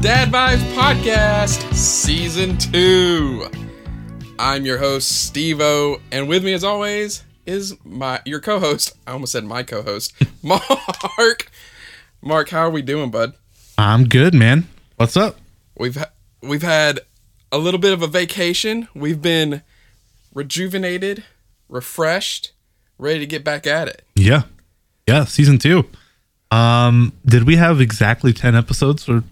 Dad Vibes Podcast, Season 2. I'm your host, Steve O, and with me as always is my your co-host. I almost said my co-host, Mark. Mark, how are we doing, bud? I'm good, man. What's up? We've ha- we've had a little bit of a vacation. We've been rejuvenated, refreshed, ready to get back at it. Yeah. Yeah, season 2. Um did we have exactly 10 episodes for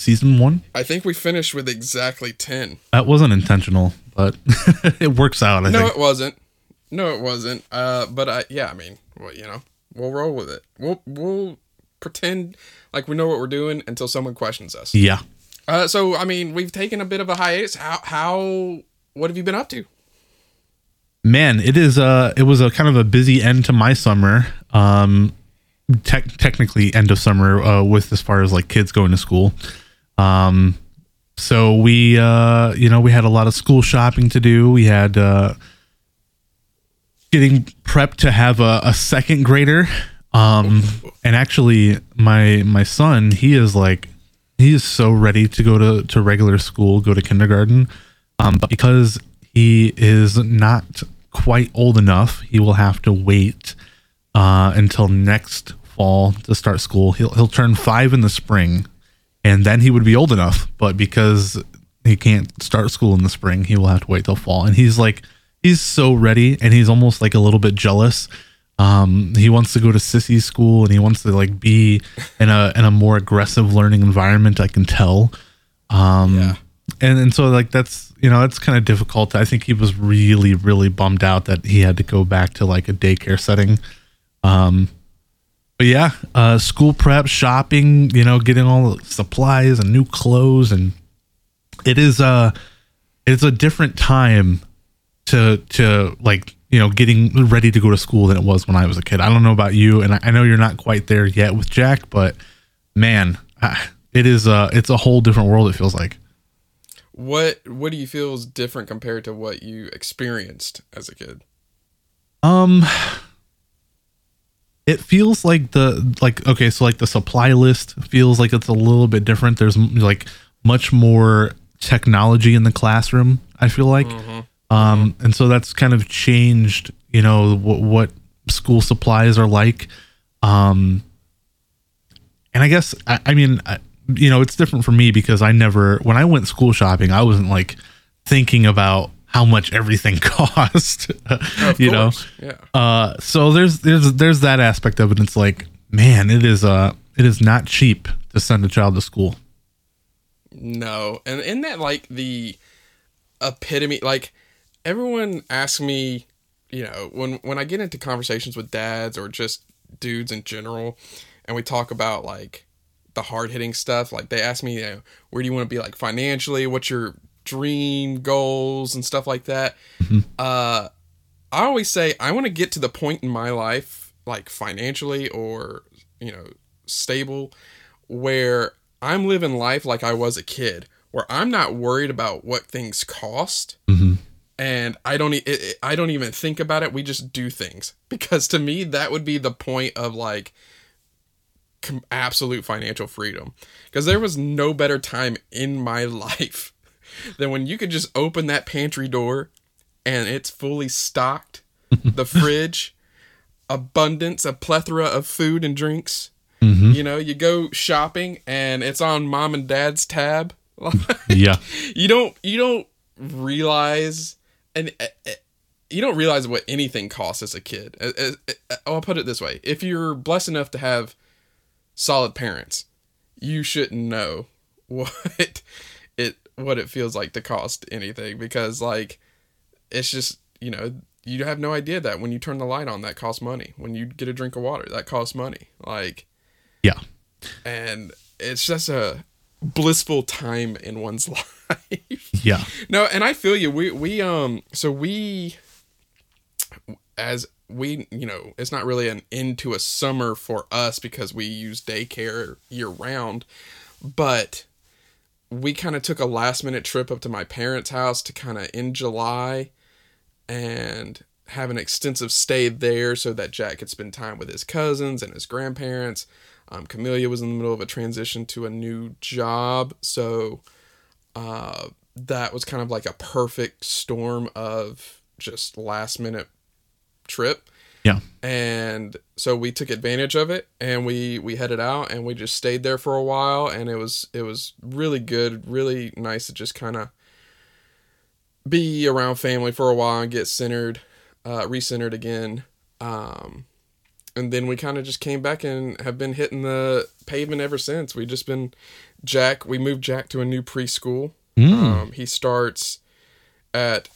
season 1? I think we finished with exactly 10. That wasn't intentional, but it works out, I No, think. it wasn't. No, it wasn't. Uh, but I, yeah, I mean, well, you know, we'll roll with it. We'll we'll pretend like we know what we're doing until someone questions us. Yeah. Uh, so I mean, we've taken a bit of a hiatus. How how what have you been up to? Man, it is uh it was a kind of a busy end to my summer. Um tech technically end of summer uh with as far as like kids going to school. Um so we uh you know, we had a lot of school shopping to do. We had uh getting prepped to have a, a second grader. Um and actually my my son, he is like he is so ready to go to to regular school, go to kindergarten. Um but because he is not quite old enough, he will have to wait uh until next fall to start school. He'll he'll turn 5 in the spring and then he would be old enough, but because he can't start school in the spring, he will have to wait till fall. And he's like he's so ready and he's almost like a little bit jealous. Um, he wants to go to sissy school and he wants to like be in a in a more aggressive learning environment. I can tell. Um, Yeah. and and so like that's you know that's kind of difficult. I think he was really really bummed out that he had to go back to like a daycare setting. Um, but yeah, uh, school prep, shopping, you know, getting all the supplies and new clothes, and it is uh it's a different time to to like you know getting ready to go to school than it was when I was a kid. I don't know about you, and I, I know you're not quite there yet with Jack, but man, it is uh it's a whole different world. It feels like. What what do you feel is different compared to what you experienced as a kid? Um it feels like the like okay, so like the supply list feels like it's a little bit different. There's like much more technology in the classroom, I feel like. Um and so that's kind of changed, you know, what what school supplies are like. Um and I guess I, I mean, I, you know, it's different for me because I never when I went school shopping, I wasn't like thinking about how much everything cost. You know, yeah. uh, so there's there's there's that aspect of it. It's like, man, it is uh it is not cheap to send a child to school. No, and isn't that like the epitome? Like everyone asks me, you know, when when I get into conversations with dads or just dudes in general, and we talk about like the hard hitting stuff. Like they ask me, you know, where do you want to be like financially? What's your dream goals and stuff like that? Uh, I always say I want to get to the point in my life, like financially or you know, stable, where I'm living life like I was a kid, where I'm not worried about what things cost, and I don't, it, it- I don't even think about it. We just do things because to me that would be the point of like com- absolute financial freedom. Because there was no better time in my life than when you could just open that pantry door and it's fully stocked, the fridge, abundance, a plethora of food and drinks. Mm-hmm. You know, you go shopping and it's on mom and dad's tab. Yeah, you don't you don't realize and you don't realize what anything costs as a kid. I'll put it this way: if you're blessed enough to have solid parents, you shouldn't know what what it feels like to cost anything because like it's just you know you have no idea that when you turn the light on that costs money. When you get a drink of water that costs money. Like yeah, and it's just a blissful time in one's life. Yeah, no, and I feel you. We we um so we as we you know it's not really an into a summer for us because we use daycare year round, but we kind of took a last minute trip up to my parents' house to kind of in July and have an extensive stay there so that Jack could spend time with his cousins and his grandparents. Um, Camellia was in the middle of a transition to a new job, so uh, that was kind of like a perfect storm of just last minute trip. Yeah. And so we took advantage of it and we we headed out and we just stayed there for a while and it was it was really good, really nice to just kind of be around family for a while and get centered, uh, recentered again. Um, and then we kind of just came back and have been hitting the pavement ever since. We just been Jack. We moved Jack to a new preschool. Mm. Um, he starts at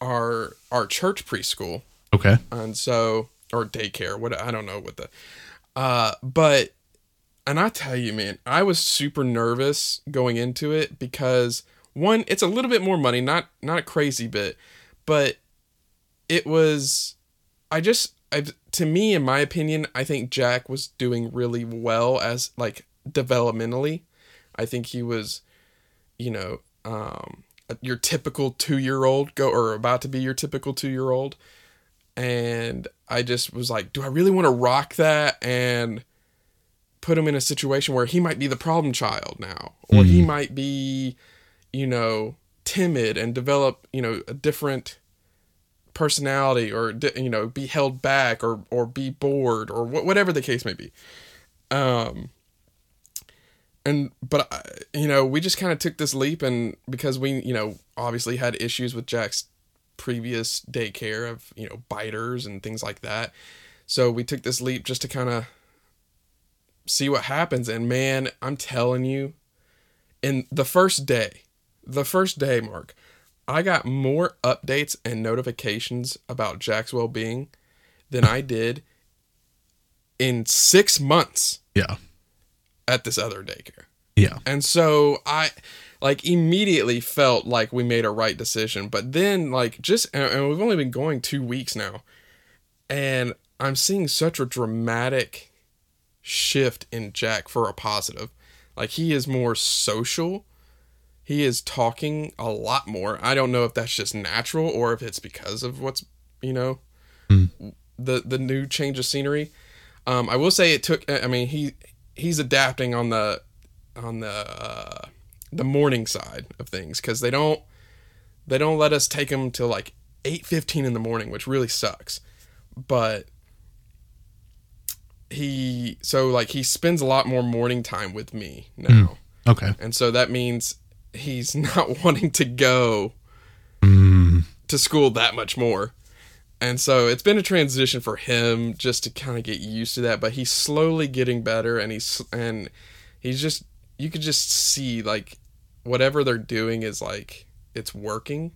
our our church preschool, Okay. and so or daycare. What I don't know what the, uh, but and I tell you, man, I was super nervous going into it because one, it's a little bit more money, not not a crazy bit, but it was. I just, I to me, in my opinion, I think Jack was doing really well as like developmentally. I think he was, you know, um, your typical two year old go or about to be your typical two year old, and I just was like, do I really want to rock that and put him in a situation where he might be the problem child now, or he might be, you know, timid and develop, you know, a different personality, or you know, be held back, or or be bored, or wh- whatever the case may be. Um, and but I, you know, we just kind of took this leap, and because we, you know, obviously had issues with Jack's previous daycare of you know biters and things like that, so we took this leap just to kind of see what happens. And man, I'm telling you, in the first day, the first day, Mark, I got more updates and notifications about Jack's well being than I did in six months Yeah. at this other daycare. Yeah. And so I like immediately felt like we made a right decision. But then like just and we've only been going 2 weeks now. And I'm seeing such a dramatic shift in Jack for a positive. Like he is more social. He is talking a lot more. I don't know if that's just natural or if it's because of what's, you know, the the new change of scenery. Um, I will say it took. I mean, he he's adapting on the on the uh, the morning side of things because they don't they don't let us take him till like eight fifteen in the morning, which really sucks. But he so like he spends a lot more morning time with me now, Okay. and so that means he's not wanting to go Mm. to school that much more. And so it's been a transition for him just to kind of get used to that, but he's slowly getting better and he's and he's just you could just see like whatever they're doing is like it's working.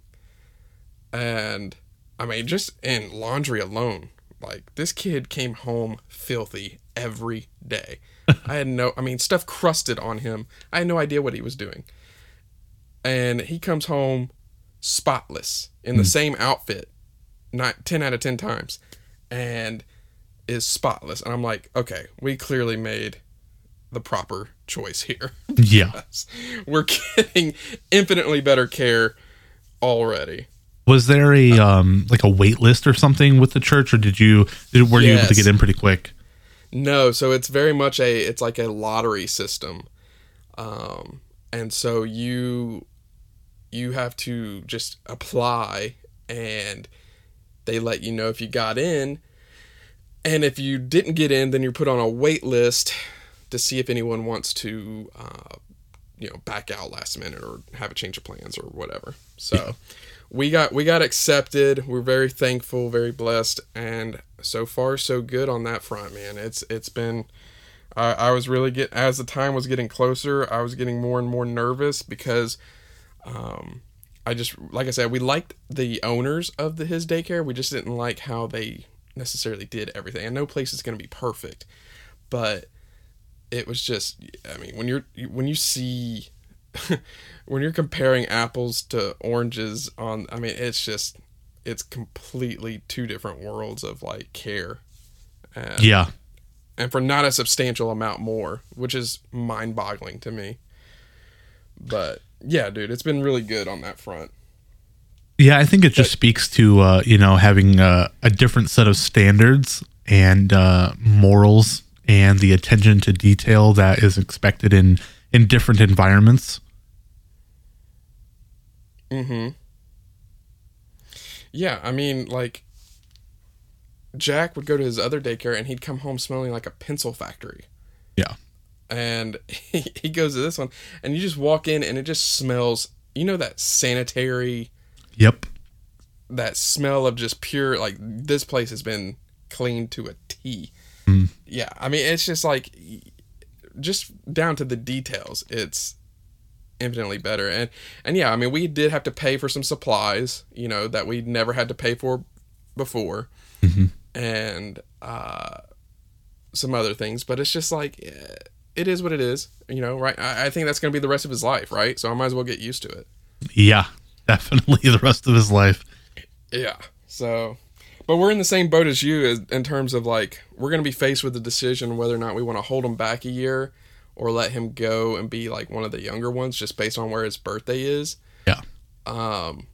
And I mean just in laundry alone, like this kid came home filthy every day. I had no I mean stuff crusted on him. I had no idea what he was doing. And he comes home spotless in the hmm. same outfit not 10 out of 10 times and is spotless and i'm like okay we clearly made the proper choice here. Yeah. we're getting infinitely better care already. Was there a um like a wait list or something with the church, or did you did, were you able to get in pretty quick? no so it's very much a it's like a lottery system. Um and so you you have to just apply and they let you know if you got in. And if you didn't get in then you're put on a wait list to see if anyone wants to uh, you know back out last minute or have a change of plans or whatever. So we got we got accepted. We're very thankful very blessed and so far so good on that front man. It's it's been I, I was really get as the time was getting closer i was getting more and more nervous because um i just like i said we liked the owners of the his daycare. We just didn't like how they necessarily did everything. And no place is going to be perfect but it was just i mean when you're when you see when you're comparing apples to oranges on i mean it's just it's completely two different worlds of like care. And, Yeah. and for not a substantial amount more which is mind-boggling to me. But yeah dude it's been really good on that front. Yeah, I think it just speaks to uh, you know having uh, a different set of standards and uh, morals and the attention to detail that is expected in in different environments. Mm-hmm. Yeah, I mean, like Jack would go to his other daycare and he'd come home smelling like a pencil factory. Yeah. And he, he goes to this one and you just walk in and it just smells, you know, that sanitary, Yep. that smell of just pure, like this place has been cleaned to a T. Mm. Yeah. I mean, it's just like, just down to the details. It's infinitely better. And, and yeah, I mean, we did have to pay for some supplies, you know, that we'd never had to pay for before. hmm and uh, some other things. But it's just like it is what it is, you know. Right? I, I think that's going to be the rest of his life, right? So I might as well get used to it. Yeah, definitely the rest of his life. Yeah. So, but we're in the same boat as you as, in terms of like we're going to be faced with the decision whether or not we want to hold him back a year or let him go and be like one of the younger ones just based on where his birthday is. Yeah. Um,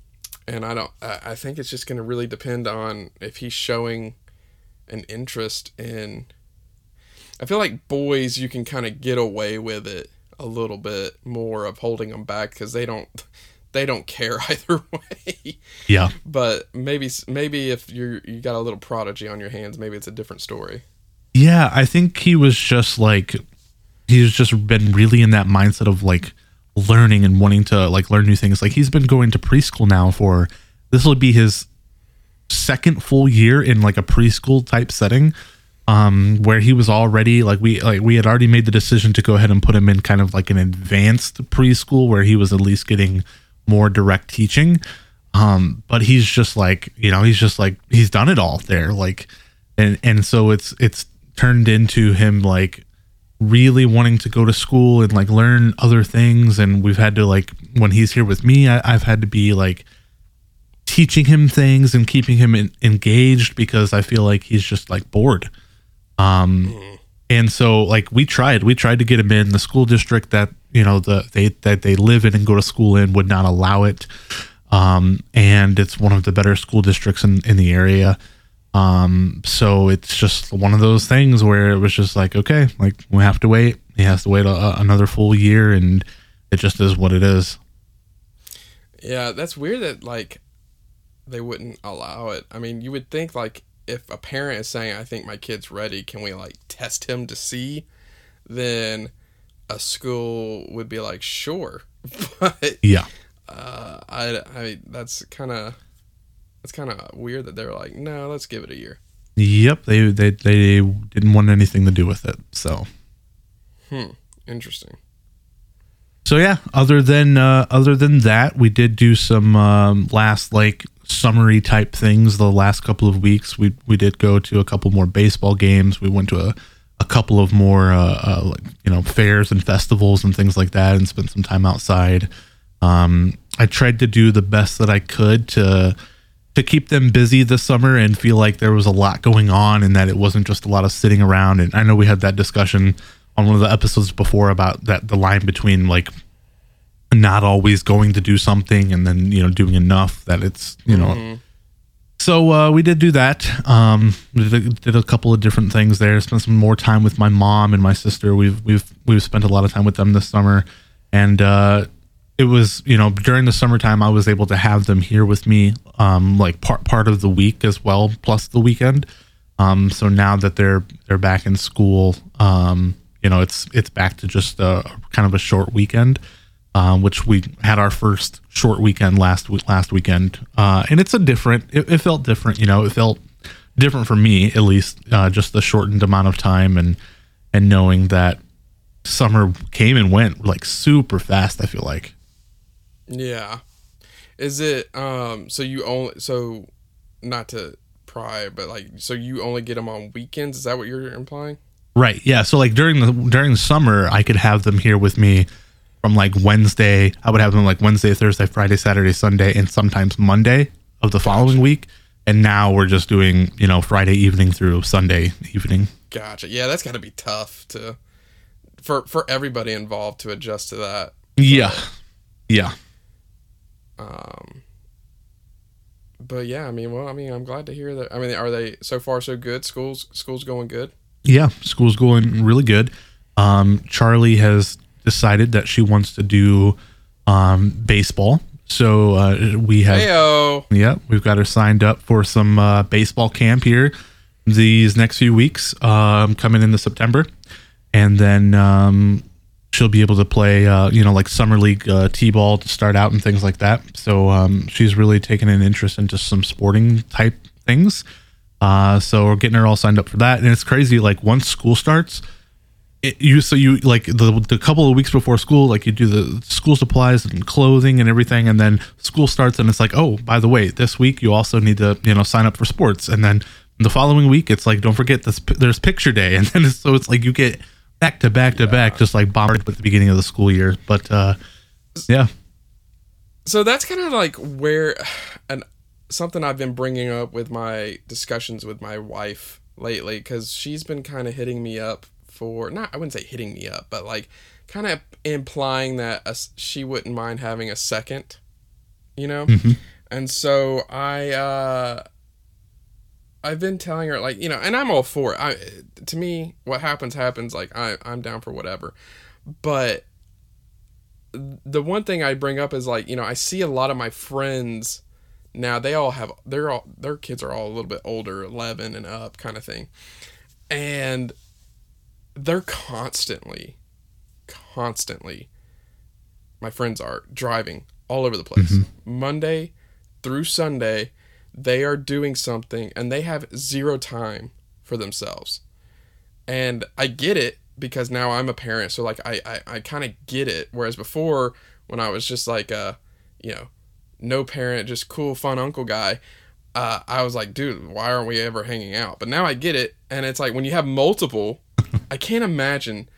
and I don't. I I think it's just going to really depend on if he's showing an interest in. I feel like boys, you can kind of get away with it a little bit more of holding them back because they don't, they don't care either way. Yeah. but maybe, maybe if you're you got a little prodigy on your hands, maybe it's a different story. Yeah, I think he was just like he's just been really in that mindset of like learning and wanting to like learn new things. Like he's been going to preschool now for this will be his second full year in like a preschool type setting. Um, where he was already like we like we had already made the decision to go ahead and put him in kind of like an advanced preschool where he was at least getting more direct teaching. Um, but he's just like you know he's just like he's done it all there like and and so it's it's turned into him like really wanting to go to school and like learn other things. And we've had to like when he's here with me I, i've had to be like teaching him things and keeping him in, engaged because i feel like he's just like bored. Um and so like we tried we tried to get him in the school district that you know the they that they live in and go to school in would not allow it um and it's one of the better school districts in in the area um, so it's just one of those things where it was just like, okay, like we have to wait. He has to wait a, another full year, and it just is what it is. Yeah, that's weird that like they wouldn't allow it. I mean, you would think like if a parent is saying, "I think my kid's ready," can we like test him to see? Then a school would be like, "Sure," but Yeah, uh, I, I that's kind of that's kind of weird that they're like, "No, let's give it a year." yep. They they they didn't want anything to do with it. So Hmm. Interesting. so yeah. Other than uh, other than that, we did do some um, last like summery type things the last couple of weeks. We we did go to a couple more baseball games. We went to a a couple of more uh, uh, you know fairs and festivals and things like that, and spent some time outside. Um, I tried to do the best that I could to to keep them busy this summer and feel like there was a lot going on and that it wasn't just a lot of sitting around. And I know we had that discussion on one of the episodes before about that the line between like not always going to do something and then you know doing enough that it's you know Mhm. So uh, we did do that. Um, did a, did a couple of different things there. Spent some more time with my mom and my sister. We've we've we've spent a lot of time with them this summer, and uh, it was you know during the summertime I was able to have them here with me, um, like part part of the week as well, plus the weekend. Um, so now that they're they're back in school, um, you know it's it's back to just a kind of a short weekend um, which we had our first short weekend last week, last weekend, uh, and it's a different. It, it felt different, you know. It felt different for me, at least, uh, just the shortened amount of time and and knowing that summer came and went like super fast. I feel like. Yeah. Is it um so you only so not to pry but like so you only get them on weekends? Is that what you're implying? Right. Yeah. So like during the during the summer, I could have them here with me from like Wednesday. I would have them like Wednesday, Thursday, Friday, Saturday, Sunday, and sometimes Monday of the following week. And now we're just doing you know Friday evening through Sunday evening. Gotcha. Yeah, that's got to be tough to for for everybody involved to adjust to that. Yeah. Yeah. Um but yeah, I mean, well, I mean, I'm glad to hear that. I mean, are they so far so good? Schools schools going good? Yeah, school's going really good. Um, Charlie has decided that she wants to do um, baseball. So uh, we have, Heyo. yeah, we've got her signed up for some uh, baseball camp here these next few weeks, um, coming into September, and then um, she'll be able to play, uh, you know, like summer league uh, t-ball to start out and things like that. So um, she's really taken an interest into some sporting type things. Uh, so we're getting her all signed up for that, and it's crazy. Like once school starts, it, you so you like the the couple of weeks before school, like you do the school supplies and clothing and everything, and then school starts, and it's like, oh, by the way, this week you also need to you know sign up for sports, and then the following week it's like, don't forget this there's picture day, and then it's, so it's like you get back to back to back, just like bombarded at the beginning of the school year. But uh, yeah, So that's kind of like where, and something I've been bringing up with my discussions with my wife lately, because she's been kind of hitting me up for not I wouldn't say hitting me up, but like kind of implying that a she wouldn't mind having a second, you know. And so I, uh I've been telling her like you know, and I'm all for it. I, to me, what happens happens. Like I, I'm down for whatever, but the one thing I bring up is like, you know, I see a lot of my friends now, they all have they're all their kids are all a little bit older, 11 and up kind of thing. And they're constantly constantly my friends are driving all over the place. Monday through Sunday, they are doing something and they have zero time for themselves. And I get it because now I'm a parent, so like I I, I kind of get it. Whereas before, when I was just like a, you know, no parent, just cool, fun uncle guy, uh, I was like, dude, why aren't we ever hanging out? But now I get it, and it's like when you have multiple, I can't imagine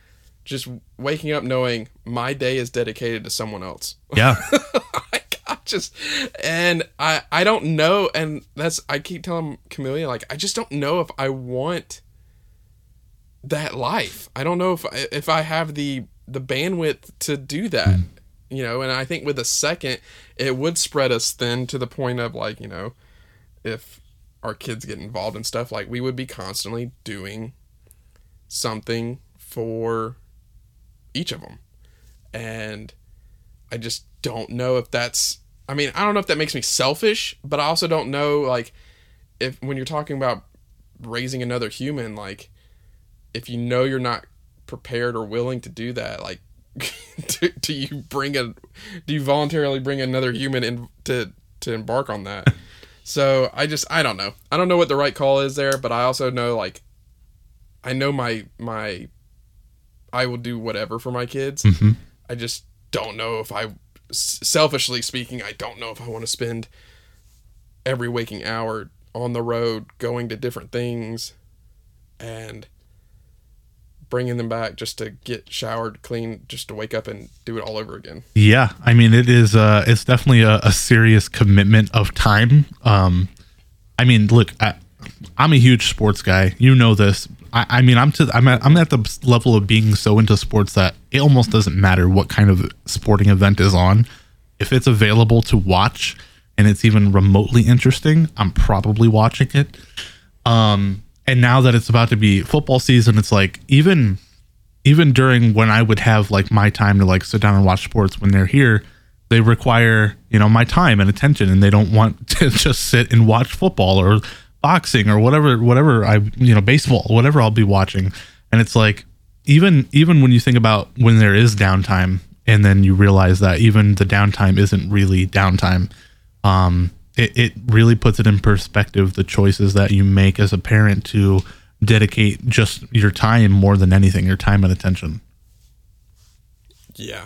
just waking up knowing my day is dedicated to someone else. yeah, like I just and I I don't know and that's I keep telling Camellia like I just don't know if I want that life. I don't know if I, if I have the the bandwidth to do that. Hmm. You know, and I think with a second it would spread us thin to the point of like, you know, if our kids get involved in stuff like we would be constantly doing something for each of them. And I just don't know if that's I mean, I don't know if that makes me selfish, but I also don't know like if when you're talking about raising another human like if you know you're not prepared or willing to do that like do, do you bring a do you voluntarily bring another human in to to embark on that so i just i don't know i don't know what the right call is there but i also know like i know my my i will do whatever for my kids Mhm. i just don't know if I selfishly speaking i don't know if i want to spend every waking hour on the road going to different things and bringing them back just to get showered clean just to wake up and do it all over again Yeah, I mean it is. Uh, it's definitely a, a serious commitment of time. Um, I mean, look, I, I'm a huge sports guy. You know this. I, I mean, I'm to. I'm at, I'm at the level of being so into sports that it almost doesn't matter what kind of sporting event is on. If it's available to watch and it's even remotely interesting, I'm probably watching it. Um, and now that it's about to be football season, it's like even even during when I would have like my time to like sit down and watch sports when they're here, they require, you know, my time and attention and they don't want to just sit and watch football or boxing or whatever whatever I you know, baseball, whatever I'll be watching. And it's like even even when you think about when there is downtime and then you realize that even the downtime isn't really downtime. Um it, it really puts it in perspective the choices that you make as a parent to dedicate just your time more than anything, your time and attention. yeah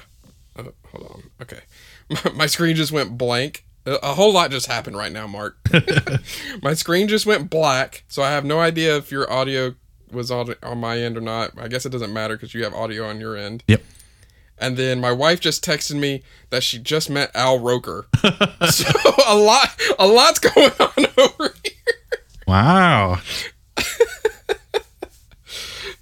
uh, hold on okay my, my screen just went blank a, whole lot just happened right now mark my screen just went black so i have no idea if your audio was on, on my end or not i guess it doesn't matter because you have audio on your end Yep. and then my wife just texted me that she just met Al Roker. so a lot, a lot's going on over here. Wow.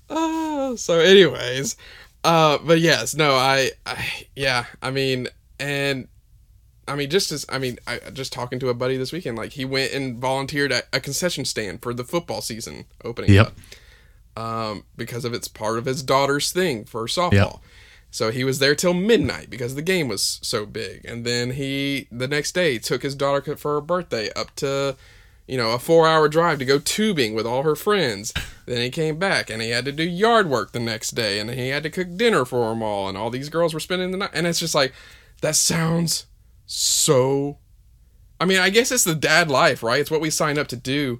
Uh, so, anyways, uh, but yes, no, I, I, yeah, I mean, and I mean, just as I mean, I just talking to a buddy this weekend, like he went and volunteered at a concession stand for the football season opening Yep. up. um, because of it's part of his daughter's thing for softball. So he was there till midnight because the game was so big. And then he the next day took his daughter for her birthday up to you know, a four hour drive to go tubing with all her friends. Then he came back and he had to do yard work the next day and he had to cook dinner for them all. And all these girls were spending the night. And it's just like, that sounds so. I mean, I guess it's the dad life, right? It's what we signed up to do.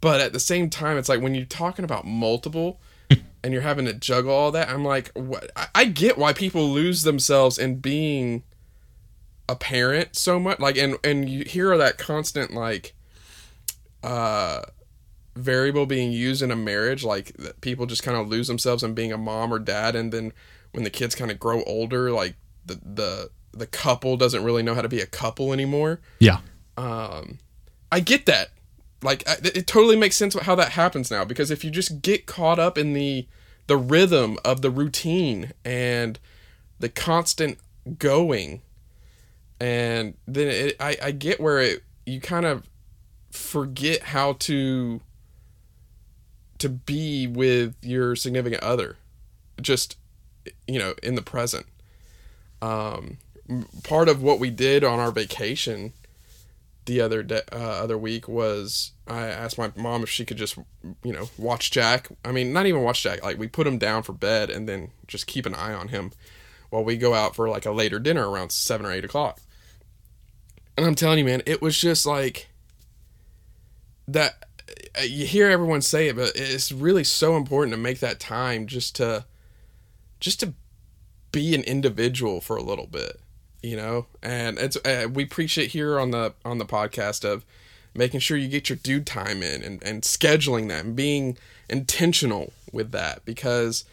But at the same time, it's like when you're talking about multiple and you're having to juggle all that, I'm like, what? I, I get why people lose themselves in being a parent so much. Like, and, and you hear that constant, like, uh, variable being used in a marriage, like people just kind of lose themselves in being a mom or dad, and then when the kids kind of grow older, like the the the couple doesn't really know how to be a couple anymore. Yeah. Um, I get that. Like it, it totally makes sense how that happens now because if you just get caught up in the the rhythm of the routine and the constant going and then it, I, I get where it you kind of forget how to to be with your significant other just you know in the present um part of what we did on our vacation the other day uh, other week was I asked my mom if she could just you know watch Jack. I mean not even watch Jack. Like we put him down for bed and then just keep an eye on him while we go out for like a later dinner around seven or eight o'clock. And I'm telling you man it was just like that uh, you hear everyone say it, but it's really so important to make that time just to just to be an individual for a little bit, you know. And it's uh, we preach it here on the on the podcast of making sure you get your dude time in and, and scheduling that and being intentional with that because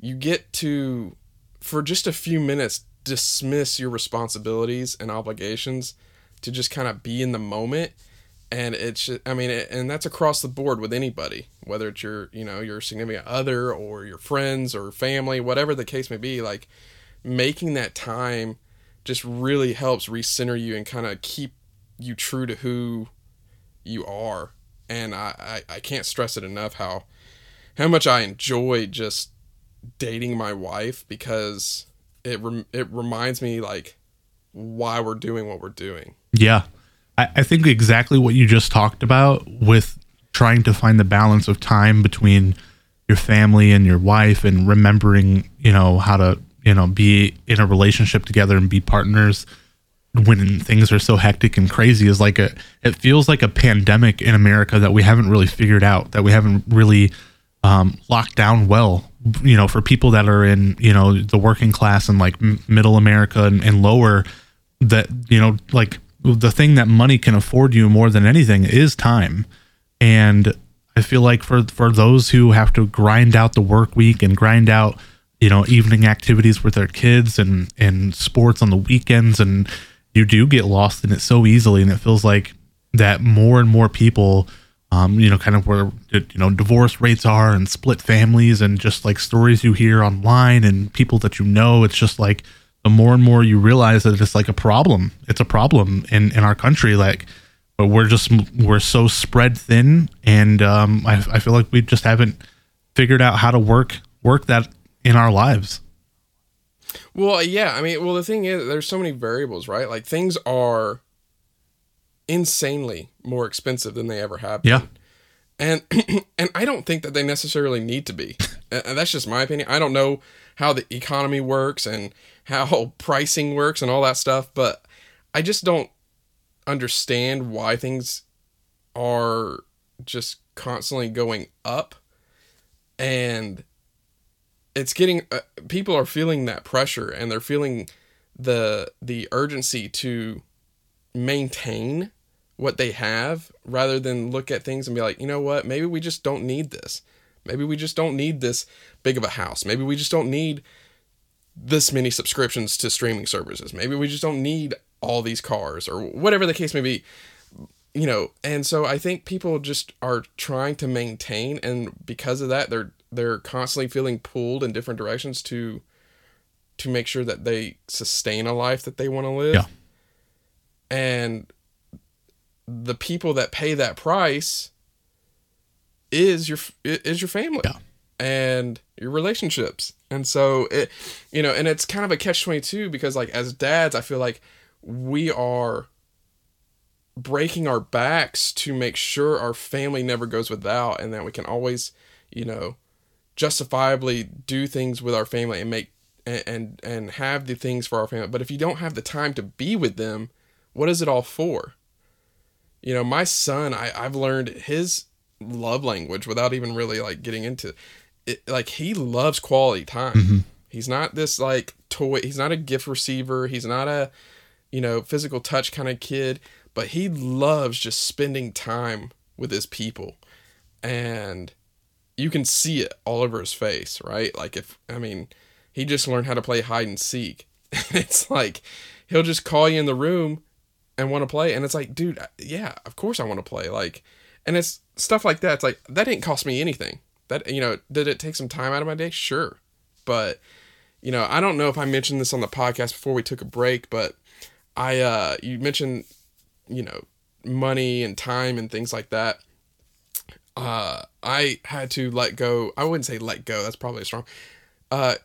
you get to for just a few minutes dismiss your responsibilities and obligations to just kind of be in the moment and it's i mean and that's across the board with anybody whether it's your you know your significant other or your friends or family whatever the case may be like making that time just really helps recenter you and kind of keep you true to who you are. And I, I i can't stress it enough how how much i enjoy just dating my wife because it rem- it reminds me like why we're doing what we're doing. Yeah. I, I think exactly what you just talked about with trying to find the balance of time between your family and your wife and remembering, you know, how to, you know, be in a relationship together and be partners when things are so hectic and crazy is like a it feels like a pandemic in America that we haven't really figured out, that we haven't really um, locked down well. You know, for people that are in, you know, the working class and like middle America and, and lower, that, you know, like the thing that money can afford you more than anything is time. And I feel like for for those who have to grind out the work week and grind out, you know, evening activities with their kids and and sports on the weekends and you do get lost in it so easily and it feels like that more and more people um, you know, kind of where you know divorce rates are and split families and just like stories you hear online and people that you know, it's just like the more and more you realize that it's like a problem. It's a problem in in our country. Like, but we're just we're so spread thin, and um, I I feel like we just haven't figured out how to work work that in our lives. Well, yeah. I mean, well, the thing is, there's so many variables, right? Like things are insanely more expensive than they ever have. Been. Yeah. And and I don't think that they necessarily need to be. and that's just my opinion. I don't know how the economy works and how pricing works and all that stuff, but I just don't understand why things are just constantly going up and it's getting uh, people are feeling that pressure and they're feeling the the urgency to maintain what they have rather than look at things and be like, you know what, maybe we just don't need this. Maybe we just don't need this big of a house. Maybe we just don't need this many subscriptions to streaming services. Maybe we just don't need all these cars or whatever the case may be. You know, and so I think people just are trying to maintain and because of that they're they're constantly feeling pulled in different directions to to make sure that they sustain a life that they want to live. Yeah. And the people that pay that price is your is your family. Yeah. and your relationships. And so it you know, and it's kind of a catch 22 because like as dads, I feel like we are breaking our backs to make sure our family never goes without and that we can always, you know, justifiably do things with our family and make and, and have the things for our family. But if you don't have the time to be with them, what is it all for? You know, my son, I, I've learned his love language without even really like getting into it. Like he loves quality time. Mm-hmm. He's not this like toy. He's not a gift receiver. He's not a, you know, physical touch kind of kid. But he loves just spending time with his people, and you can see it all over his face, right? Like if I mean, he just learned how to play hide and seek. it's like he'll just call you in the room and want to play, and it's like, dude, yeah, of course I want to play. Like, and it's stuff like that. It's like that didn't cost me anything. That you know, did it take some time out of my day? Sure, but you know, I don't know if I mentioned this on the podcast before we took a break, but I uh you mentioned you know money and time and things like that. Uh, I had to let go. I wouldn't say let go. That's probably strong. Uh,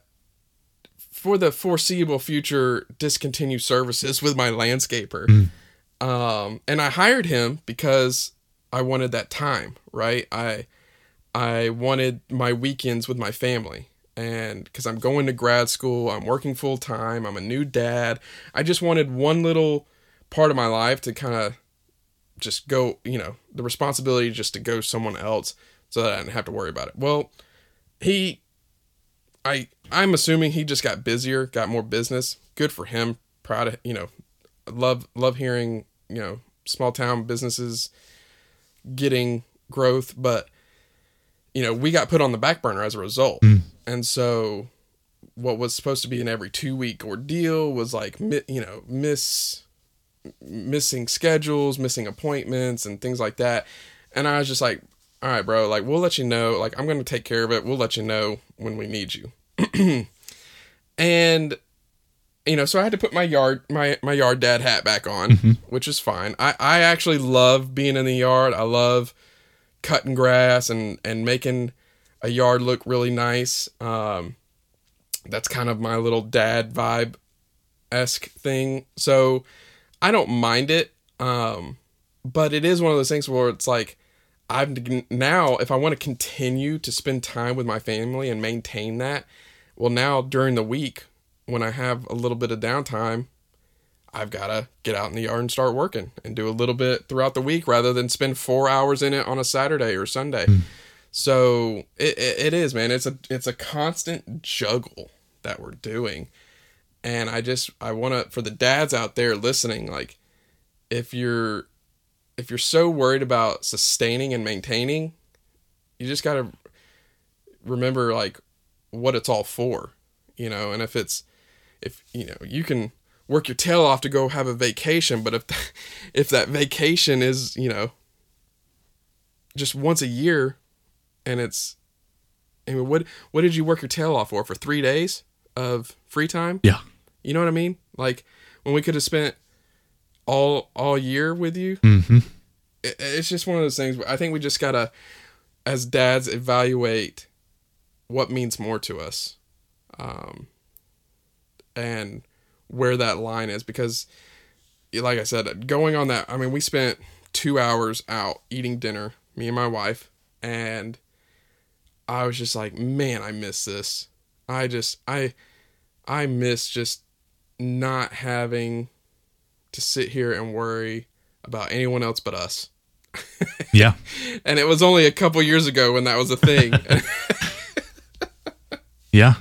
for the foreseeable future, discontinue services with my landscaper. Mm. Um, and I hired him because I wanted that time, right? I I wanted my weekends with my family. And because I'm going to grad school, I'm working full time, I'm a new dad. I just wanted one little part of my life to kind of just go, you know, the responsibility just to go someone else so that I didn't have to worry about it. Well, he I I'm assuming he just got busier, got more business. Good for him. Proud of, you know, love love hearing, you know, small town businesses getting growth, but you know, we got put on the back burner as a result. Mm. And so what was supposed to be an every 2 week ordeal was like you know, miss missing schedules, missing appointments, and things like that. And I was just like, all right, bro, like, we'll let you know. Like, I'm going to take care of it. We'll let you know when we need you. and, you know, so I had to put my yard, my, my yard dad hat back on, mm-hmm. which is fine. I, I actually love being in the yard. I love cutting grass and, and making a yard look really nice. Um, that's kind of my little dad vibe esque thing. So, I don't mind it. Um, but it is one of those things where it's like I'm now if I want to continue to spend time with my family and maintain that, well now during the week when I have a little bit of downtime, I've got to get out in the yard and start working and do a little bit throughout the week rather than spend 4 hours in it on a Saturday or Sunday. Mm. So it, it, it is, man. It's a it's a constant juggle that we're doing and I just I want to for the dads out there listening like if you're if you're so worried about sustaining and maintaining you just got to remember like what it's all for you know? And if it's if you know you can work your tail off to go have a vacation but if that, if that vacation is you know just once a year and it's I mean what what did you work your tail off for? For 3 days of free time? Yeah you know what I mean? Like when we could have spent all all year with you. Mm-hmm. It, it's just one of those things. I think we just gotta, as dads, evaluate what means more to us, um, and where that line is. Because, like I said, going on that, I mean, we spent two hours out eating dinner, me and my wife, and I was just like, man, I miss this. I just I I miss just not having to sit here and worry about anyone else but us. yeah. and it was only a couple years ago when that was a thing. yeah.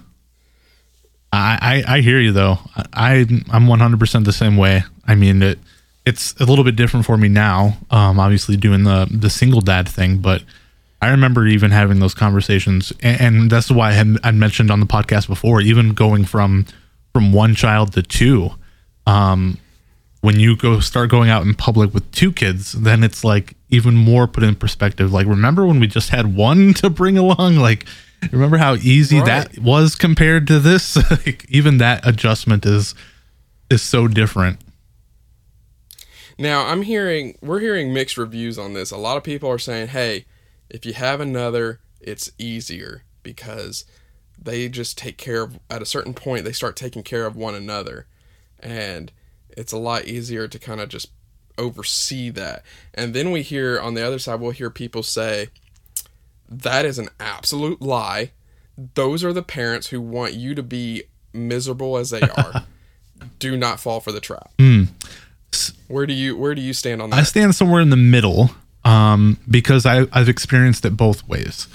I, I, I hear you though. I I'm 100% the same way. I mean it it's a little bit different for me now. Um obviously doing the the single dad thing, but I remember even having those conversations and, and that's why I had I mentioned on the podcast before even going from from one child to two. Um, when you go start going out in public with two kids, then it's like even more put in perspective. Like, remember when we just had one to bring along? Like, remember how easy right. that was compared to this? like, even that adjustment is is so different. Now, I'm hearing we're hearing mixed reviews on this. A lot of people are saying, "Hey, if you have another, it's easier." because they just take care of at a certain point they start taking care of one another. And it's a lot easier to kind of just oversee that. And then we hear on the other side we'll hear people say that is an absolute lie. Those are the parents who want you to be miserable as they are. Do not fall for the trap. Where do you where do you stand on that? I stand somewhere in the middle um, because I, I've experienced it both ways.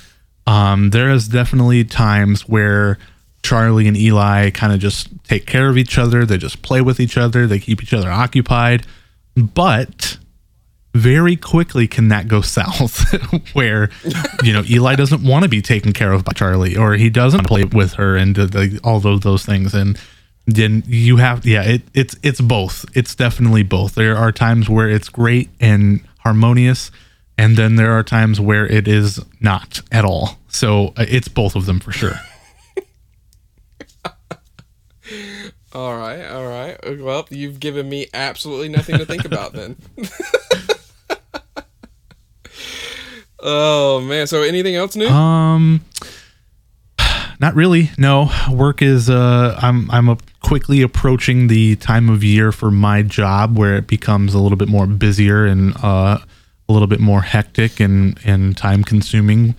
Um, there is definitely times where Charlie and Eli kind of just take care of each other. They just play with each other. They keep each other occupied. But very quickly can that go south where you know Eli doesn't want to be taken care of by Charlie or he doesn't play with her and the, all of those things and then you have yeah it, it's it's both it's definitely both there are times where it's great and harmonious and then there are times where it is not at all. So uh, it's both of them for sure. All right all right. Well you've given me absolutely nothing to think about then. Oh man. So anything else new? Um not really. No. Work is uh i'm i'm a quickly approaching the time of year for my job where it becomes a little bit more busier and uh a little bit more hectic and and time consuming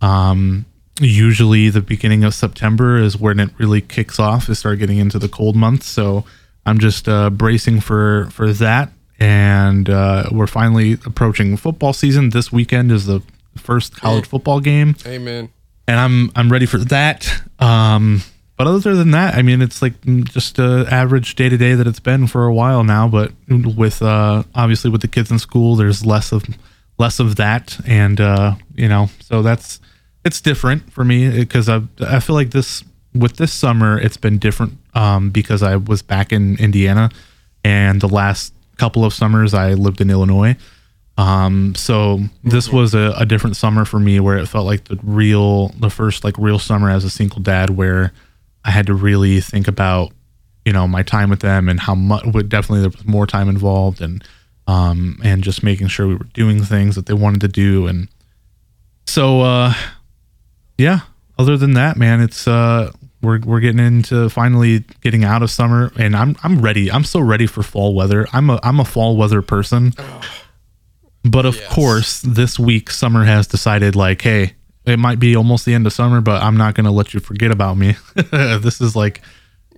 um usually the beginning of september is when it really kicks off. To start getting into the cold months. So i'm just uh bracing for for that. And uh we're finally approaching football season. This weekend is the first college football game. Amen. And I'm I'm ready for that. Um, but other than that, I mean, it's like just a average day to day that it's been for a while now. But with uh, obviously with the kids in school, there's less of less of that, and uh, you know, so that's it's different for me because I I feel like this with this summer it's been different um, because I was back in Indiana, and the last couple of summers I lived in Illinois. Um, so this was a, a different summer for me where it felt like the real, the first like real summer as a single dad where I had to really think about, you know, my time with them and how much, would definitely there was more time involved and, um, and just making sure we were doing things that they wanted to do. And so, uh, yeah, other than that, man, it's, uh, we're, we're getting into finally getting out of summer and I'm, I'm ready. I'm so ready for fall weather. I'm a, I'm a fall weather person. But of Yes. course, this week summer has decided like, hey, it might be almost the end of summer, but I'm not going to let you forget about me. this is like,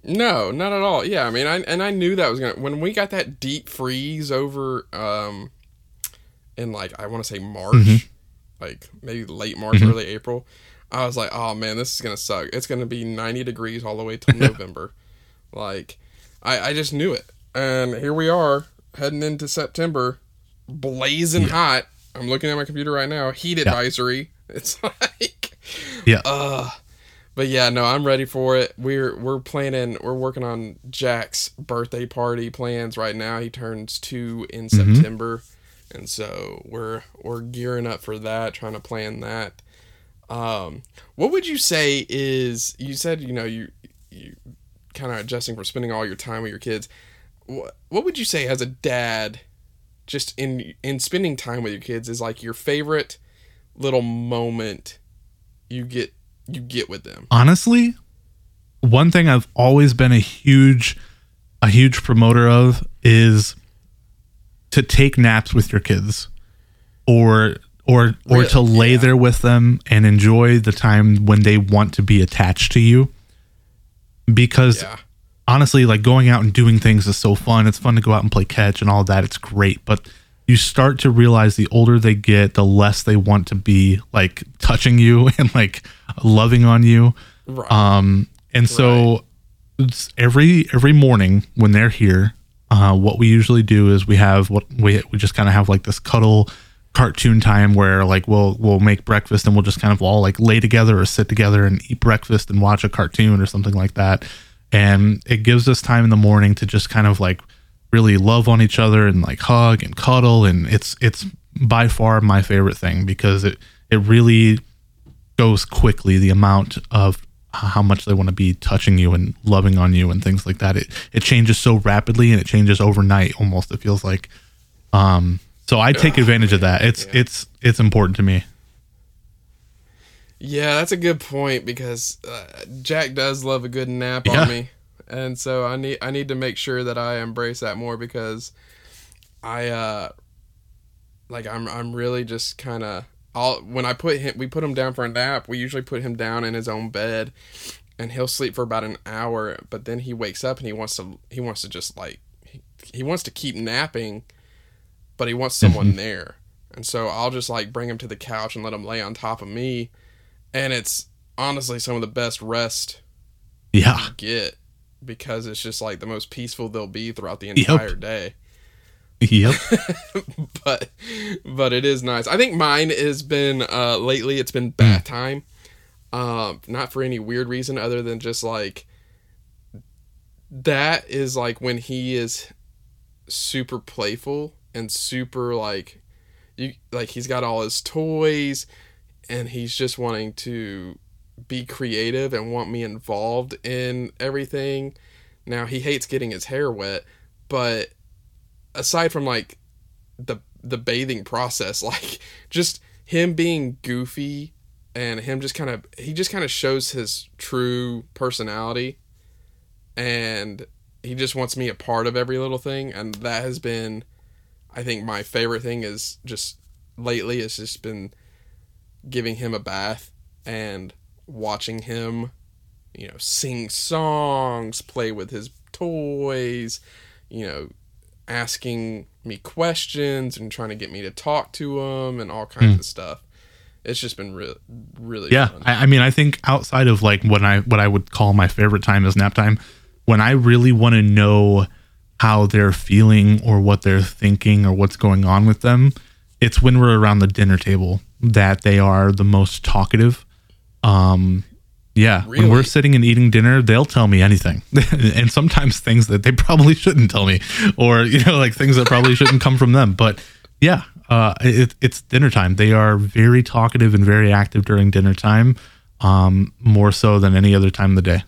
No, not at all. Yeah, I mean, I and I knew that was gonna when we got that deep freeze over um in like I want to say March, like maybe late March, early April. I was like, oh man, this is gonna suck. It's gonna be ninety degrees all the way till November. Like, I I just knew it, and here we are heading into September, blazing hot. I'm looking at my computer right now. Heat advisory. It's like yeah, uh but yeah, no, I'm ready for it. We're we're planning we're working on Jack's birthday party plans right now. He turns 2 in September. And so we're we're gearing up for that, trying to plan that. Um what would you say is you said, you know, you you kind of adjusting for spending all your time with your kids. What what would you say as a dad just in in spending time with your kids is like your favorite little moment you get you get with them. honestly, one thing I've always been a huge, a huge promoter of is to take naps with your kids, or or or Really? to lay Yeah. there with them and enjoy the time when they want to be attached to you. Because Yeah. honestly, like going out and doing things is so fun. It's fun to go out and play catch and all that. It's great. But you start to realize the older they get, the less they want to be like touching you and like loving on you. Right. Um, and so it's every every morning when they're here, uh, what we usually do is we have what we we just kind of have like this cuddle cartoon time where like we'll we'll make breakfast and we'll just kind of all like lay together or sit together and eat breakfast and watch a cartoon or something like that. And it gives us time in the morning to just kind of like really love on each other and like hug and cuddle and it's it's by far my favorite thing because it it really goes quickly the amount of how much they want to be touching you and loving on you and things like that. It it changes so rapidly and it changes overnight almost it feels like. Um so i take advantage of that. It's it's it's important to me. Yeah, that's a good point because uh, Jack does love a good nap Yeah. on me, and so I need I need to make sure that I embrace that more because I uh like I'm I'm really just kind of I'll when I put him we put him down for a nap we usually put him down in his own bed and he'll sleep for about an hour but then he wakes up and he wants to he wants to just like he, he wants to keep napping but he wants someone there. And so I'll just like bring him to the couch and let him lay on top of me. And it's honestly some of the best rest Yeah. you get because it's just like the most peaceful they'll be throughout the Yep. entire day Yep. but but it is nice. I think mine has been uh lately it's been bath time. Um not for any weird reason other than just like that is like when he is super playful and super like you like he's got all his toys and he's just wanting to be creative and want me involved in everything. Now he hates getting his hair wet, but aside from like the the bathing process, like just him being goofy and him just kind of he just kind of shows his true personality and he just wants me a part of every little thing and that has been I think my favorite thing is just lately it's just been giving him a bath and watching him you know sing songs, play with his toys, you know asking me questions and trying to get me to talk to him and all kinds hmm. of stuff. It's just been really, really Yeah, fun. I, I mean, I think outside of like when I what I would call my favorite time is nap time, when I really want to know how they're feeling or what they're thinking or what's going on with them, it's when we're around the dinner table that they are the most talkative. Um, yeah, when we're sitting and eating dinner, they'll tell me anything, and sometimes things that they probably shouldn't tell me, or you know, like things that probably shouldn't come from them. But yeah, uh, it, it's dinner time. They are very talkative and very active during dinner time, um, more so than any other time of the day.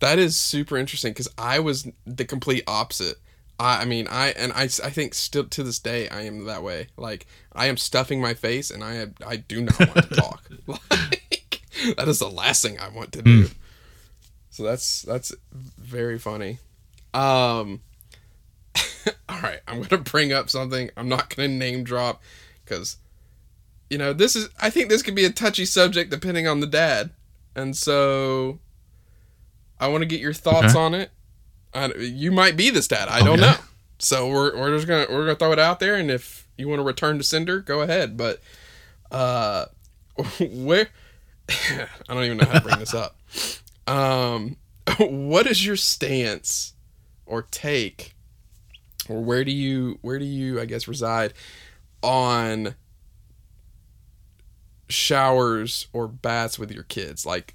That is super interesting because I was the complete opposite. I, I mean, I and I, I think still to this day I am that way. Like I am stuffing my face and I I do not want to talk. Like that is the last thing I want to do. So that's that's very funny. Um. all right, I'm gonna bring up something. I'm not gonna name drop because you know this is. I think this could be a touchy subject depending on the dad, and so I want to get your thoughts Okay. on it. I, you might be this dad. I don't Okay. know. So we're we're just gonna we're gonna throw it out there, and if you want to return to Cinder, go ahead. But uh, where I don't even know how to bring this up. Um, what is your stance or take, or where do you where do you I guess reside on showers or baths with your kids, like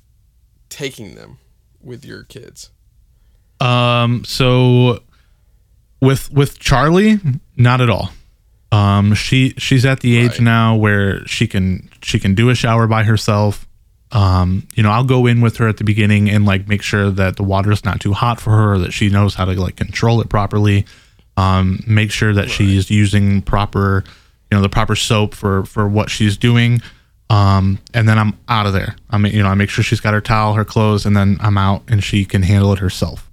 taking them with your kids? Um, so with with Charlie, not at all. Um, she she's at the age Right. now where she can she can do a shower by herself. Um, you know, I'll go in with her at the beginning and like make sure that the water's not too hot for her, that she knows how to like control it properly. Um, make sure that she's using proper, you know, the proper soap for for what she's doing. Um, and then I'm out of there. I mean, you know, I make sure she's got her towel, her clothes, and then I'm out and she can handle it herself.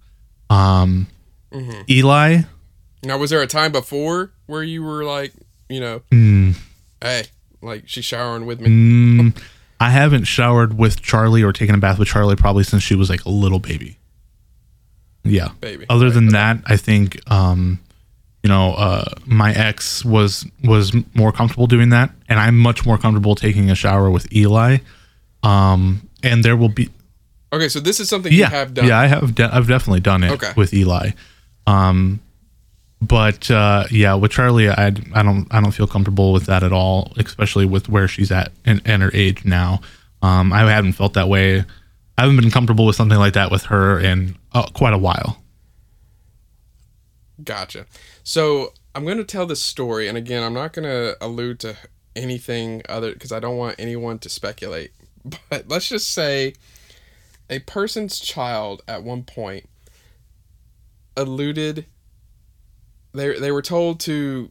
Um, Eli, Now, was there a time before where you were like, you know, hey, like she's showering with me? mm, I haven't showered with Charlie or taken a bath with Charlie probably since she was like a little baby. Yeah. Baby. Other Right, than that, I think, um, you know, uh, my ex was was more comfortable doing that, and I'm much more comfortable taking a shower with Eli. Um, and there will be Okay, so this is something yeah, you have done. yeah, I have de- I've definitely done it Okay. with Eli. Um, but uh, yeah, with Charlie, I, I don't I don't feel comfortable with that at all, especially with where she's at and, and her age now. Um, I haven't felt that way. I haven't been comfortable with something like that with her in uh, quite a while. Gotcha. So I'm going to tell this story, and again, I'm not going to allude to anything other because I don't want anyone to speculate. But let's just say a person's child at one point alluded. They they were told to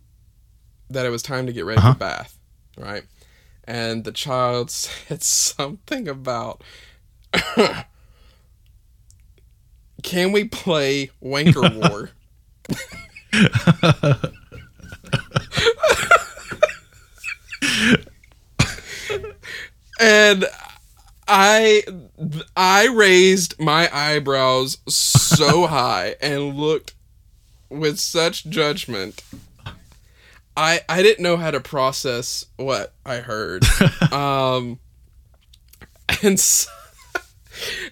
that it was time to get ready Uh-huh. for bath, right? and the child said something about can we play Wanker War? and I I raised my eyebrows so high and looked with such judgment. I I didn't know how to process what I heard. um and so,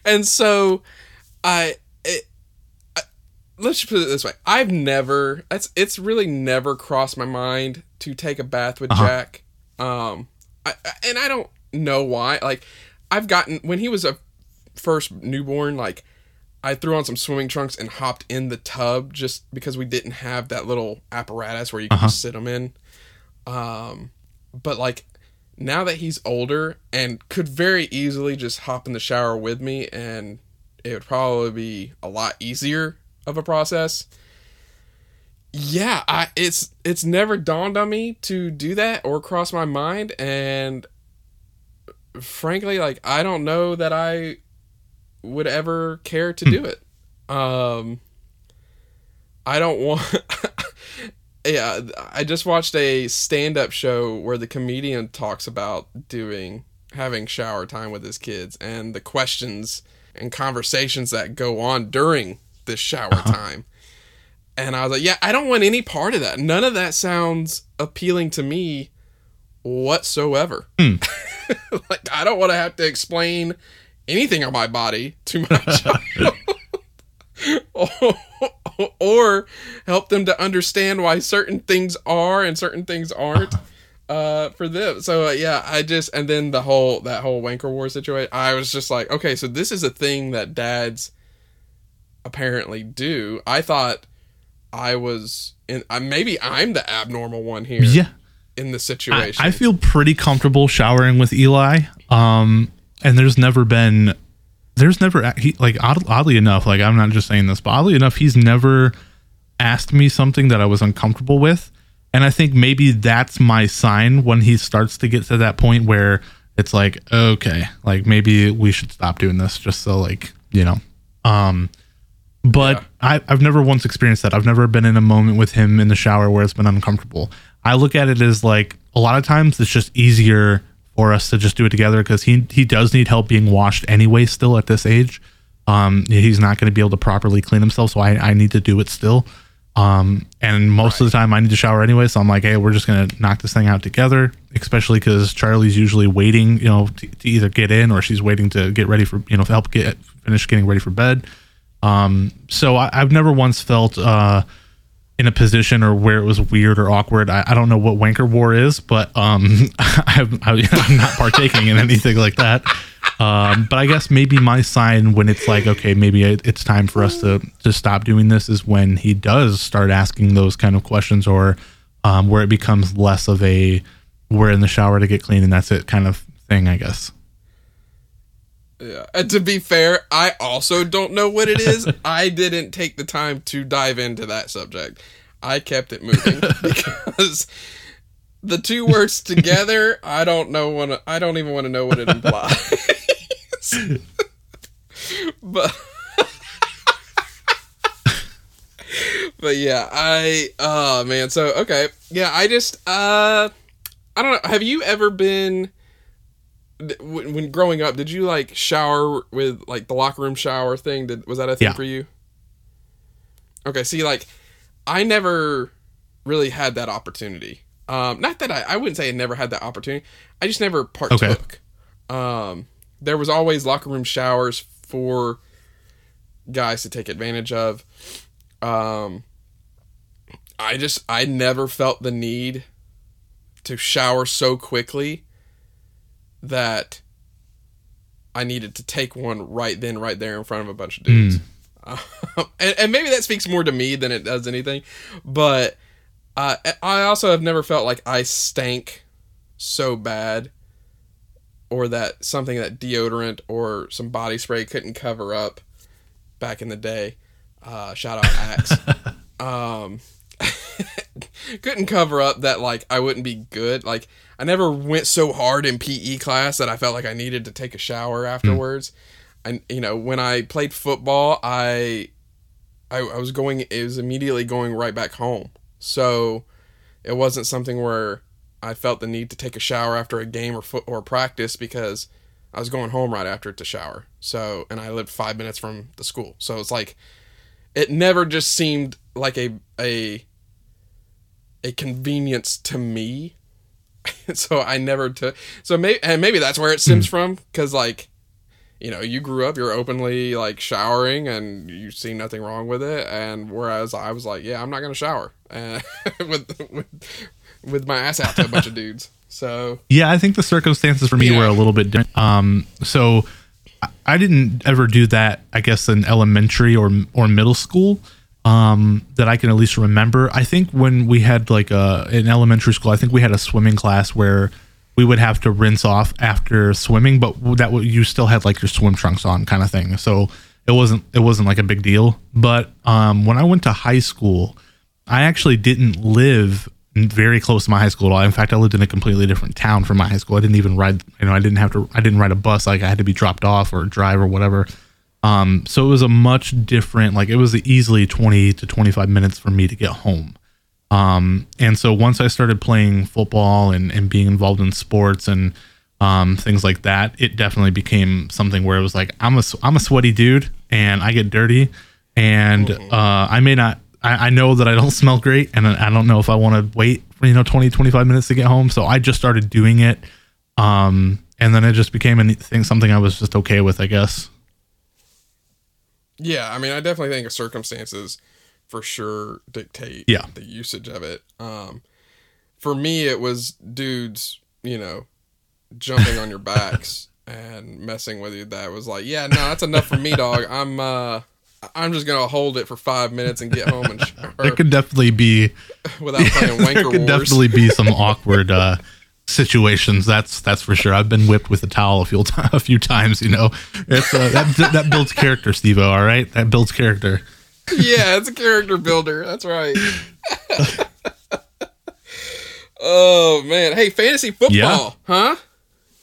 and so I it, I, let's just put it this way. I've never it's it's really never crossed my mind to take a bath with Uh-huh. Jack. Um I, I- and I don't know why. Like I've gotten when he was a first newborn like I threw on some swimming trunks and hopped in the tub just because we didn't have that little apparatus where you can Uh-huh. just sit him in. Um, but like now that he's older and could very easily just hop in the shower with me, and it would probably be a lot easier of a process. Yeah, I it's it's never dawned on me to do that or cross my mind, and frankly, like I don't know that I would ever care to do hmm. it. Um, I don't want. yeah, I just watched a stand-up show where the comedian talks about doing having shower time with his kids and the questions and conversations that go on during this shower uh-huh. time. And I was like, yeah, I don't want any part of that. None of that sounds appealing to me whatsoever. Hmm. like I don't want to have to explain anything on my body to my child. or, or help them to understand why certain things are and certain things aren't uh for them so uh, yeah i just and then the whole that whole wanker war situation i was just like okay so this is a thing that dads apparently do i thought i was in uh, maybe i'm the abnormal one here Yeah. In the situation I feel pretty comfortable showering with Eli. Um, and there's never been, there's never he like odd, oddly enough, like I'm not just saying this, but oddly enough, he's never asked me something that I was uncomfortable with. And I think maybe that's my sign when he starts to get to that point where it's like, okay, like maybe we should stop doing this just so like, you know. Um but I, I've never once experienced that. I've never been in a moment with him in the shower where it's been uncomfortable. I look at it as like a lot of times it's just easier for us to just do it together because he he does need help being washed anyway. Still at this age, um, he's not going to be able to properly clean himself, so I, I need to do it still. Um, and most of the time I need to shower anyway, so I'm like, hey, we're just gonna knock this thing out together. Especially because Charlie's usually waiting, you know, to, to either get in or she's waiting to get ready for, you know, help get finish getting ready for bed. Um, so I, I've never once felt uh, in a position or where it was weird or awkward. I, I don't know what wanker war is, but um, I'm, I'm not partaking in anything like that. Um, but I guess maybe my sign when it's like, okay, maybe it, it's time for us to to stop doing this is when he does start asking those kind of questions, or um, where it becomes less of a we're in the shower to get clean and that's it kind of thing. I guess. Yeah. And to be fair, I also don't know what it is. I didn't take the time to dive into that subject. I kept it moving because the two words together, I don't know what I don't even want to know what it implies. but But yeah, I oh man, so okay. Yeah, I just uh I don't know. Have you ever been when, when growing up, did you like shower with like the locker room shower thing? Did was that a thing Yeah. for you? Okay, see, like I never really had that opportunity. Um, not that I, I wouldn't say I never had that opportunity. I just never partook. Um, there was always locker room showers for guys to take advantage of. Um, I just I never felt the need to shower so quickly that I needed to take one right then, right there in front of a bunch of dudes. Um, and, and maybe that speaks more to me than it does anything. But uh, I also have never felt like I stank so bad or that something that deodorant or some body spray couldn't cover up back in the day. Uh, shout out Axe. um, couldn't cover up that like I wouldn't be good. Like I never went so hard in PE class that I felt like I needed to take a shower hmm. afterwards. And you know, when I played football, I, I I was going it was immediately going right back home. So it wasn't something where I felt the need to take a shower after a game or foot or practice because I was going home right after to shower. So and I lived 5 minutes from the school. So it's like it never just seemed like a a a convenience to me. so I never took. So maybe and maybe that's where it stems from because like, you know, you grew up, you're openly like showering, and you see nothing wrong with it. And whereas I was like, yeah, I'm not gonna shower uh, with with with my ass out to a bunch of dudes. So Yeah, I think the circumstances for me Yeah. were a little bit different. Um, so I- I didn't ever do that. I guess in elementary or or middle school. Um, that I can at least remember. I think when we had like a in elementary school, I think we had a swimming class where we would have to rinse off after swimming, but that you still had like your swim trunks on, kind of thing. So it wasn't it wasn't like a big deal. But um, when I went to high school, I actually didn't live very close to my high school at all. In fact, I lived in a completely different town from my high school. I didn't even ride, you know, I didn't have to, I didn't ride a bus. Like I had to be dropped off or drive or whatever. Um, so it was a much different, like it was easily 20 to 25 minutes for me to get home. Um, and so once I started playing football and, and being involved in sports and um, things like that, it definitely became something where it was like, I'm a, I'm a sweaty dude and I get dirty and uh, I may not, I, I know that I don't smell great and I don't know if I want to wait, for, you know, 20, 25 minutes to get home. So I just started doing it. Um, and then it just became a thing, something I was just okay with, I guess. Yeah, I mean, I definitely think circumstances for sure dictate Yeah. the usage of it. Um, for me, it was dudes, you know, jumping on your backs and messing with you. That was like, yeah, no, that's enough for me, dog. I'm, uh, I'm just gonna hold it for five minutes and get home and shower There could definitely be without playing there wanker could wars. definitely be some awkward uh, situations. That's that's for sure. I've been whipped with a towel a few ti- a few times. You know, it's uh, that that builds character, Steve. All right, that builds character. yeah, it's a character builder. That's right. oh man, hey, fantasy football, Yeah. huh?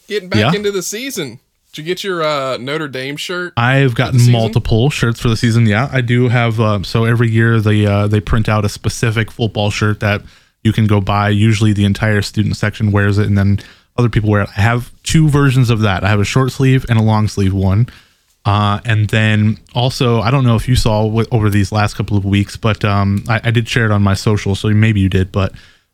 Getting back Yeah. into the season. Did you get your uh, Notre Dame shirt? I've gotten multiple shirts for the season. Yeah, I do have. Um, so every year they uh, they print out a specific football shirt that you can go buy. Usually the entire student section wears it, and then other people wear it. I have two versions of that. I have a short sleeve and a long sleeve one. Uh, and then also, I don't know if you saw w- over these last couple of weeks, but um, I, I did share it on my social, so maybe you did. But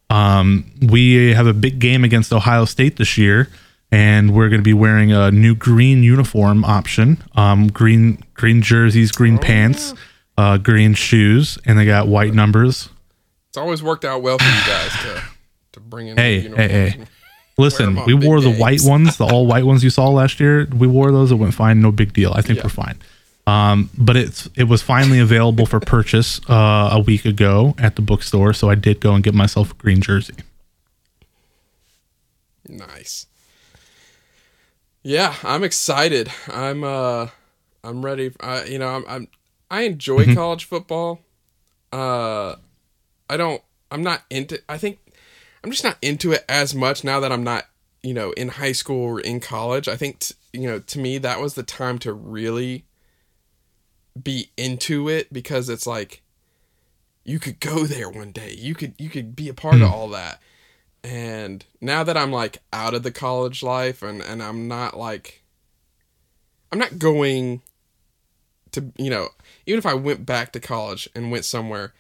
um, we have a big game against Ohio State this year, and we're going to be wearing a new green uniform option, um, green green jerseys, green pants, uh, green shoes, and they got white numbers. It's always worked out well for you guys to to bring in. Hey, hey, hey. Listen, we wore the games. white ones, the all white ones you saw last year. We wore those; it went fine, no big deal. I think Yeah. we're fine. Um, but it's it was finally available for purchase uh, a week ago at the bookstore, so I did go and get myself a green jersey. Nice. Yeah, I'm excited. I'm uh I'm ready. I you know, I'm, I'm I enjoy Mm-hmm. college football. Uh I don't I'm not into I think I'm just not into it as much now that I'm not, you know, in high school or in college. I think t- you know, to me that was the time to really be into it because it's like you could go there one day. You could you could be a part of hmm. all that. And now that I'm like out of the college life and and I'm not like I'm not going to you know, even if I went back to college and went somewhere,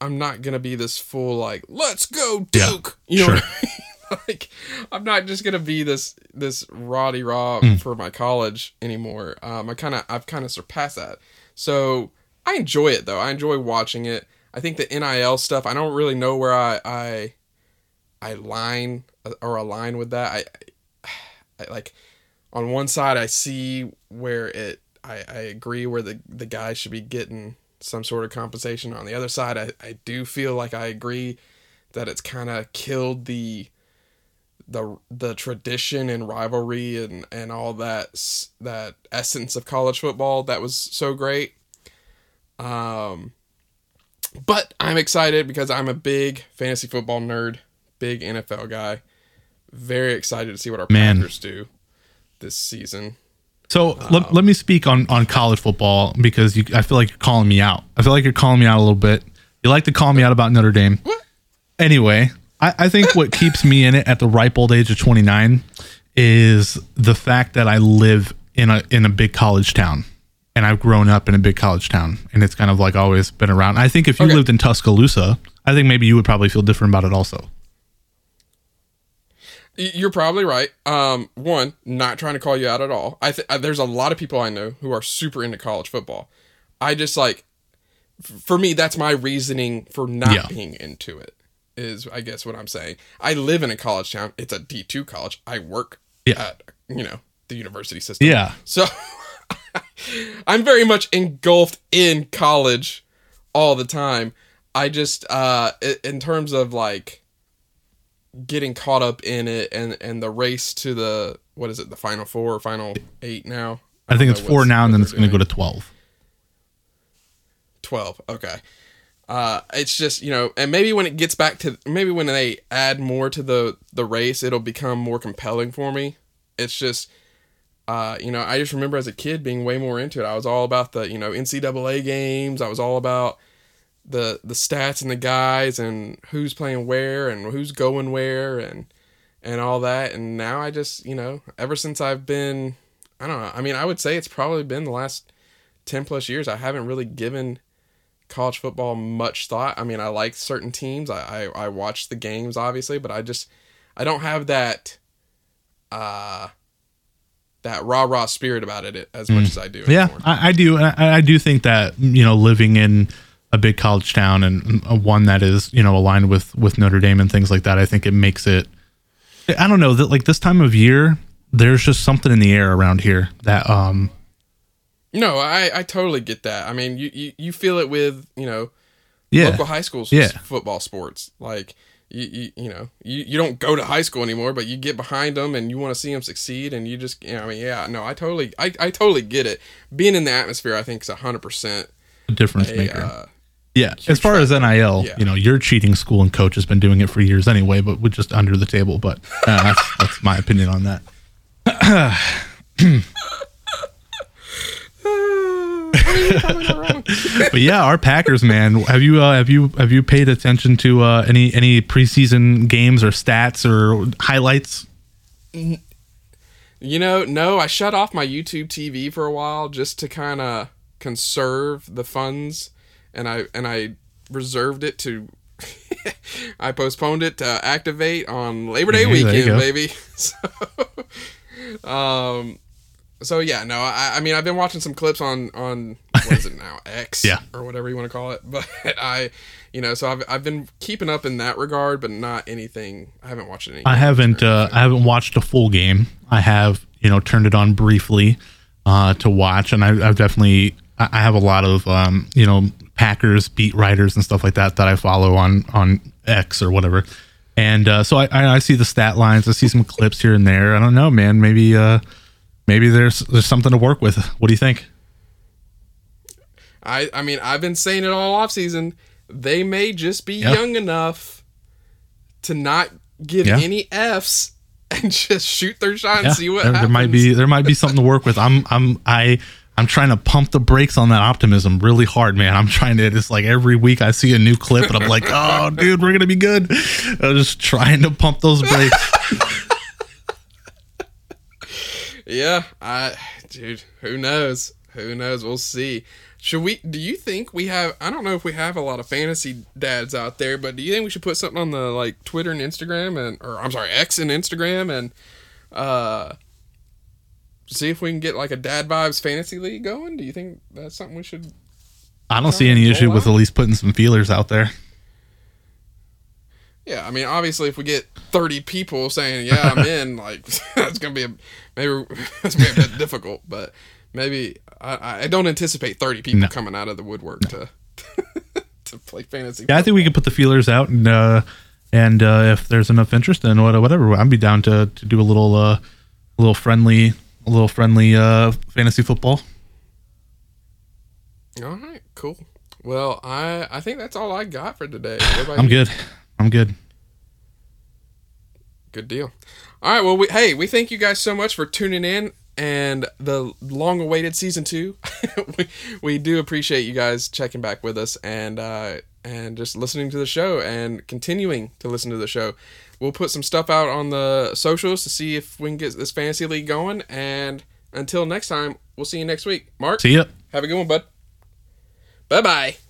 I'm not going to be this full like let's go Yeah, Duke. You know sure. I mean? like I'm not just going to be this this roddy raw Mm. for my college anymore. Um I kind of I've kind of surpassed that. So I enjoy it though. I enjoy watching it. I think the NIL stuff, I don't really know where I I I line or align with that. I, I like on one side I see where it I, I agree where the the guy should be getting some sort of compensation. On the other side, I, I do feel like I agree that it's kind of killed the the the tradition and rivalry and and all that that essence of college football that was so great. Um, but I'm excited because I'm a big fantasy football nerd, big NFL guy. Very excited to see what our Man. Packers do this season. So let, let me speak on, on college football because you, I feel like you're calling me out. I feel like you're calling me out a little bit. You like to call me out about Notre Dame. Anyway, I, I think what keeps me in it at the ripe old age of 29 is the fact that I live in a in a big college town. And I've grown up in a big college town, and it's kind of like always been around. I think if you Okay. lived in Tuscaloosa, I think maybe you would probably feel different about it also. You're probably right. Um, one, not trying to call you out at all. I th- there's a lot of people I know who are super into college football. I just like, f- for me, that's my reasoning for not Yeah. being into it. Is I guess what I'm saying. I live in a college town. It's a D2 college. I work Yeah. at you know the university system. Yeah. So I'm very much engulfed in college all the time. I just uh in terms of like getting caught up in it and and the race to the what is it the final 4 or final 8 now? I think it's four now, and then it's going to go to 12. 12 okay. Uh it's just you know and maybe when it gets back to maybe when they add more to the the race it'll become more compelling for me. It's just uh you know i just remember as a kid being way more into it. I was all about the you know ncaa games. I was all about the the stats and the guys and who's playing where and who's going where and and all that and now i just you know ever since i've been i don't know i mean i would say it's probably been the last 10 plus years i haven't really given college football much thought. I mean, I like certain teams. I, I I watch the games obviously, but I just I don't have that uh that rah rah spirit about it as much as I do. Mm. Yeah. I, I do. I, I do think that you know, living in a big college town and one that is you know aligned with with Notre Dame and things like that, I think it makes it. I don't know that like this time of year, there's just something in the air around here that um No, I I totally get that. I mean, you you, you feel it with you know yeah local high schools Yeah. football sports like. You, you, you know you, you don't go to high school anymore but you get behind them and you want to see them succeed and you just you know, I mean yeah no I totally I, I totally get it being in the atmosphere I think is hundred percent a difference a maker. uh, yeah, as far as NIL, Yeah. you know, your cheating school and coach has been doing it for years anyway, but we're just under the table. But uh, that's that's my opinion on that. but yeah, our Packers, man. Have you uh, have you have you paid attention to uh, any any preseason games or stats or highlights? You know, no, I shut off my YouTube TV for a while just to kind of conserve the funds, and I and I reserved it to. I postponed it to activate on Labor Day Yeah, weekend, baby. So, um, so yeah, no, I, I mean, I've been watching some clips on on what is it now, X, Yeah. or whatever you want to call it. But I, you know, so I've I've been keeping up in that regard, but not anything. I haven't watched any. I haven't uh, I haven't watched a full game. I have you know turned it on briefly uh, to watch, and I, I've definitely I have a lot of um, you know Packers beat writers and stuff like that that I follow on on X or whatever. And uh, so I, I see the stat lines. I see some clips here and there. I don't know, man. Maybe uh, maybe there's there's something to work with. What do you think? I I mean I've been saying it all off season. They may just be young enough to not give Yeah. any Fs and just shoot their shot and Yeah, see what there, happens. there might be there might be something to work with. I'm I'm I I'm trying to pump the brakes on that optimism really hard, man. I'm trying to It's like every week I see a new clip and I'm like, oh, dude, we're gonna be good. I'm just trying to pump those brakes. Yeah, I dude, who knows? Who knows? We'll see. Should we do you think we have I don't know if we have a lot of fantasy dads out there, but do you think we should put something on the like Twitter and Instagram and or I'm sorry, X and Instagram and uh see if we can get like a dad vibes fantasy league going? Do you think that's something we should I don't see any issue with at least putting some feelers out there. Yeah, I mean, obviously, if we get thirty people saying, "Yeah, I'm in," like that's gonna be a maybe that's gonna be a bit difficult, but maybe I, I don't anticipate thirty people No. coming out of the woodwork to to play fantasy. Yeah, I think we could put the feelers out and uh and uh if there's enough interest in what whatever, I'd be down to to do a little uh a little friendly a little friendly uh fantasy football. All right, cool. Well, I I think that's all I got for today. I'm you? good. I'm good. Good deal. All right. Well, we, hey, we thank you guys so much for tuning in and the long-awaited season two. we, we do appreciate you guys checking back with us and uh, and just listening to the show and continuing to listen to the show. We'll put some stuff out on the socials to see if we can get this fantasy league going. And until next time, we'll see you next week. Mark, See ya. have a good one, bud. Bye bye.